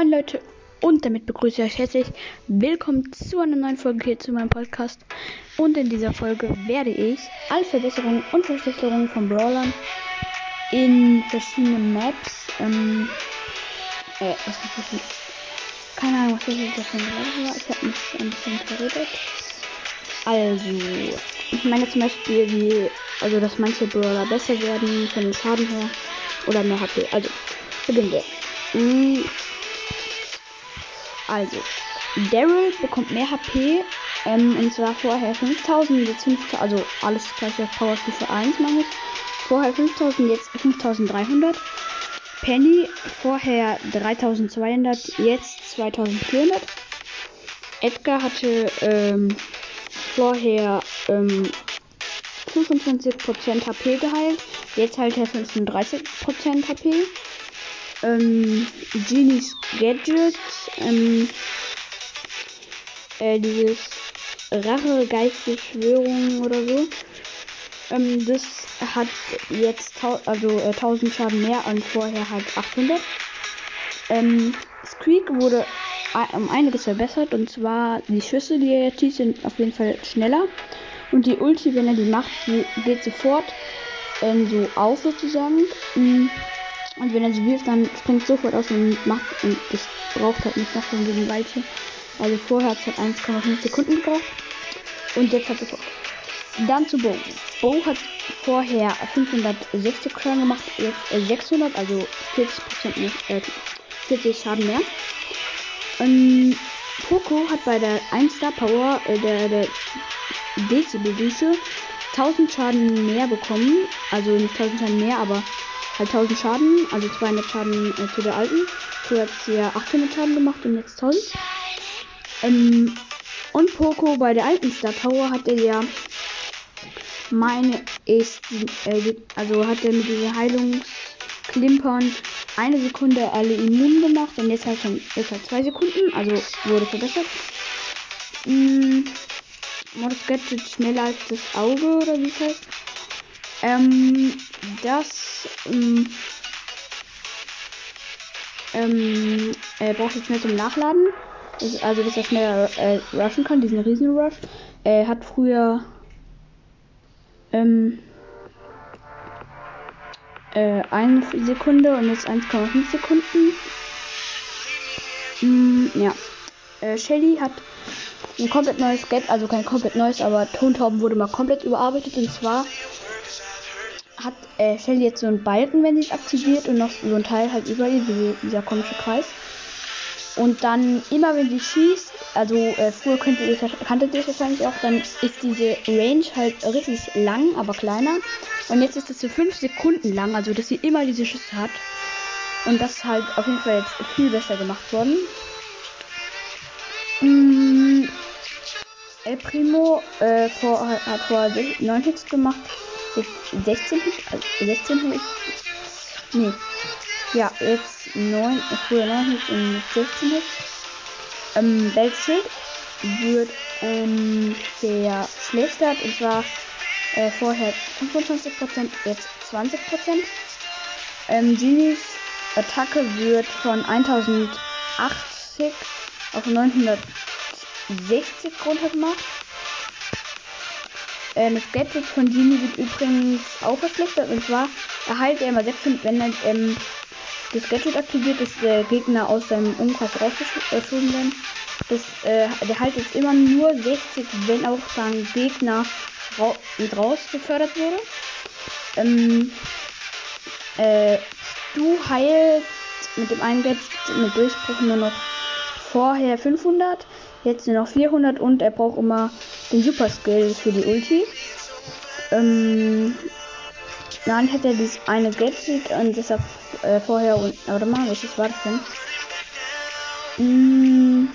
Moin Leute und damit begrüße ich euch herzlich willkommen zu einer neuen Folge hier zu meinem Podcast. Und in dieser Folge werde ich alle Verbesserungen und Verschlechterungen von Brawlern in verschiedenen Maps, ähm, äh, was ist das? Keine Ahnung, was das schon gesagt war. Ich habe mich ein bisschen verredet. Also, ich meine zum Beispiel, wie, also dass manche Brawler besser werden von den Schaden her oder mehr HP. Also, beginnen wir. Also, Daryl bekommt mehr HP. Ähm, und zwar vorher 5000, jetzt 5000, also alles gleich auf Power Stufe 1 meine ich. Vorher 5000, jetzt 5300. Penny vorher 3200, jetzt 2400. Edgar hatte ähm, vorher ähm, 25% HP geheilt, jetzt halt er 35% HP ähm, Genies Gadget, ähm, äh, dieses Rache Geistbeschwörung oder so. Ähm, das hat jetzt also äh, 1000 Schaden mehr und vorher halt 800. Ähm, Squeak wurde um einiges verbessert und zwar die Schüsse, die er jetzt sind auf jeden Fall schneller und die Ulti, wenn er die macht, geht sofort ähm, so auf sozusagen. Mhm. Und wenn er sie wirft, dann springt sofort aus und macht. Und das braucht halt nicht noch von diesem Weilchen. Also vorher hat es halt 1,5 Sekunden gebraucht. Und jetzt hat es auch. Dann zu Bo. Bo hat vorher 560 Schaden gemacht, jetzt 600, also 40% mehr, äh, 40 Schaden mehr. Und Poco hat bei der 1 Star Power, äh, der, der Dezibel Dusche, 1000 Schaden mehr bekommen. Also nicht 1000 Schaden mehr, aber halt 1000 Schaden, also 200 Schaden äh, zu der alten. Hat sie ja 800 Schaden gemacht und jetzt 1000. Ähm, und Poco bei der alten Star Power hat er ja meine ist, äh, also hat er mit dieser Heilungsklimpern eine Sekunde alle immun gemacht und jetzt halt schon jetzt halt zwei Sekunden, also wurde verbessert. Mm, Modus Gadget schneller als das Auge oder wie es heißt. Ähm, das ähm, ähm, äh, braucht jetzt mehr zum Nachladen. Ist, also, dass er schneller äh, rushen kann, diesen Riesenrush. Er hat früher ähm, äh, eine Sekunde und jetzt 1,5 Sekunden. Mm, ja. Äh, Shelly hat ein komplett neues Get, also kein komplett neues, aber Tontauben wurde mal komplett überarbeitet und zwar hat äh, Shelly jetzt so einen Balken, wenn sie es aktiviert und noch so ein Teil halt über ihr, dieser komische Kreis. Und dann immer wenn sie schießt, also äh, früher könntet ihr kanntet ihr es wahrscheinlich auch, dann ist diese Range halt richtig lang, aber kleiner. Und jetzt ist es so 5 Sekunden lang, also dass sie immer diese Schüsse hat. Und das ist halt auf jeden Fall jetzt viel besser gemacht worden. Mm, El Primo äh, vor, hat vor 9 Hits gemacht 16 Hit, also 16 Hit. Nee. Ja, jetzt 9, früher 9 Hits und 16 Hits. Ähm, Weltschild wird ähm, verschlechtert und zwar äh, vorher 25%, jetzt 20%. Ähm, Genies Attacke wird von 1080 auf 960 runtergemacht. Ähm, das Gadget von Genie wird übrigens auch verschlechtert. Und zwar erhält er immer 600, wenn er ähm, das Gadget aktiviert, dass der Gegner aus seinem Umkreis rausgeschoben werden. Das, äh, der halt jetzt immer nur 60, wenn auch sein Gegner ra mit raus befördert wurde. Ähm, äh, du heilst mit dem einen Gadget mit Durchbruch nur noch vorher 500, jetzt nur noch 400 und er braucht immer den Super Skill für die Ulti. Ähm, dann hätte er dieses eine Gadget und deshalb äh, vorher und. Warte mal, welches war das denn? Hm,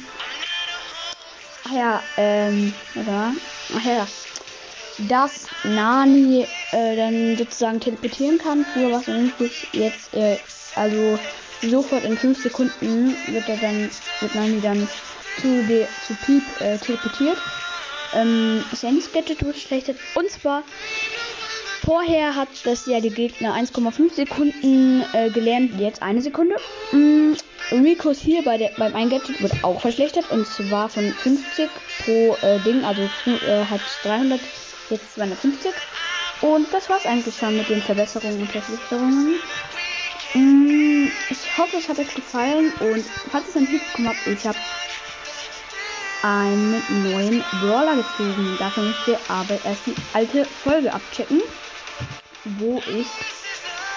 ach ja, ähm, oder? Ach ja, dass Nani äh, dann sozusagen teleportieren kann. Früher war es unmöglich, jetzt, äh, also sofort in 5 Sekunden wird er dann, wird Nani dann zu, de, zu Piep äh, teleportiert ähm, Sandys Gadget verschlechtert. Und zwar Vorher hat das ja die Gegner 1,5 Sekunden äh, gelernt, jetzt eine Sekunde. Mm, Rico's hier bei der, beim Eingadget wird auch verschlechtert und zwar von 50 pro äh, Ding, also äh, hat 300, jetzt 250. Und das war's eigentlich schon mit den Verbesserungen und Verschlechterungen. Mm, ich hoffe, es hat euch gefallen und falls es ein Hinweis habt, ich habe einen neuen Brawler gezogen. Dafür müsst ihr aber erst die alte Folge abchecken, wo ich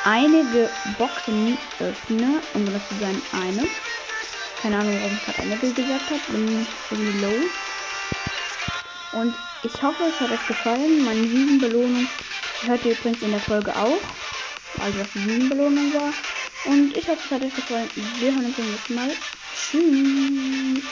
einige Boxen öffne. Um das zu sein, eine. Keine Ahnung, warum ich gerade eine gesagt habe. Bin irgendwie low. Und ich hoffe, es hat euch gefallen. Meine 7 Belohnung hört ihr übrigens in der Folge auch. Also was die 7 Belohnung war. Und ich hoffe, es hat euch gefallen. Wir hören uns beim nächsten Mal. Tschüss.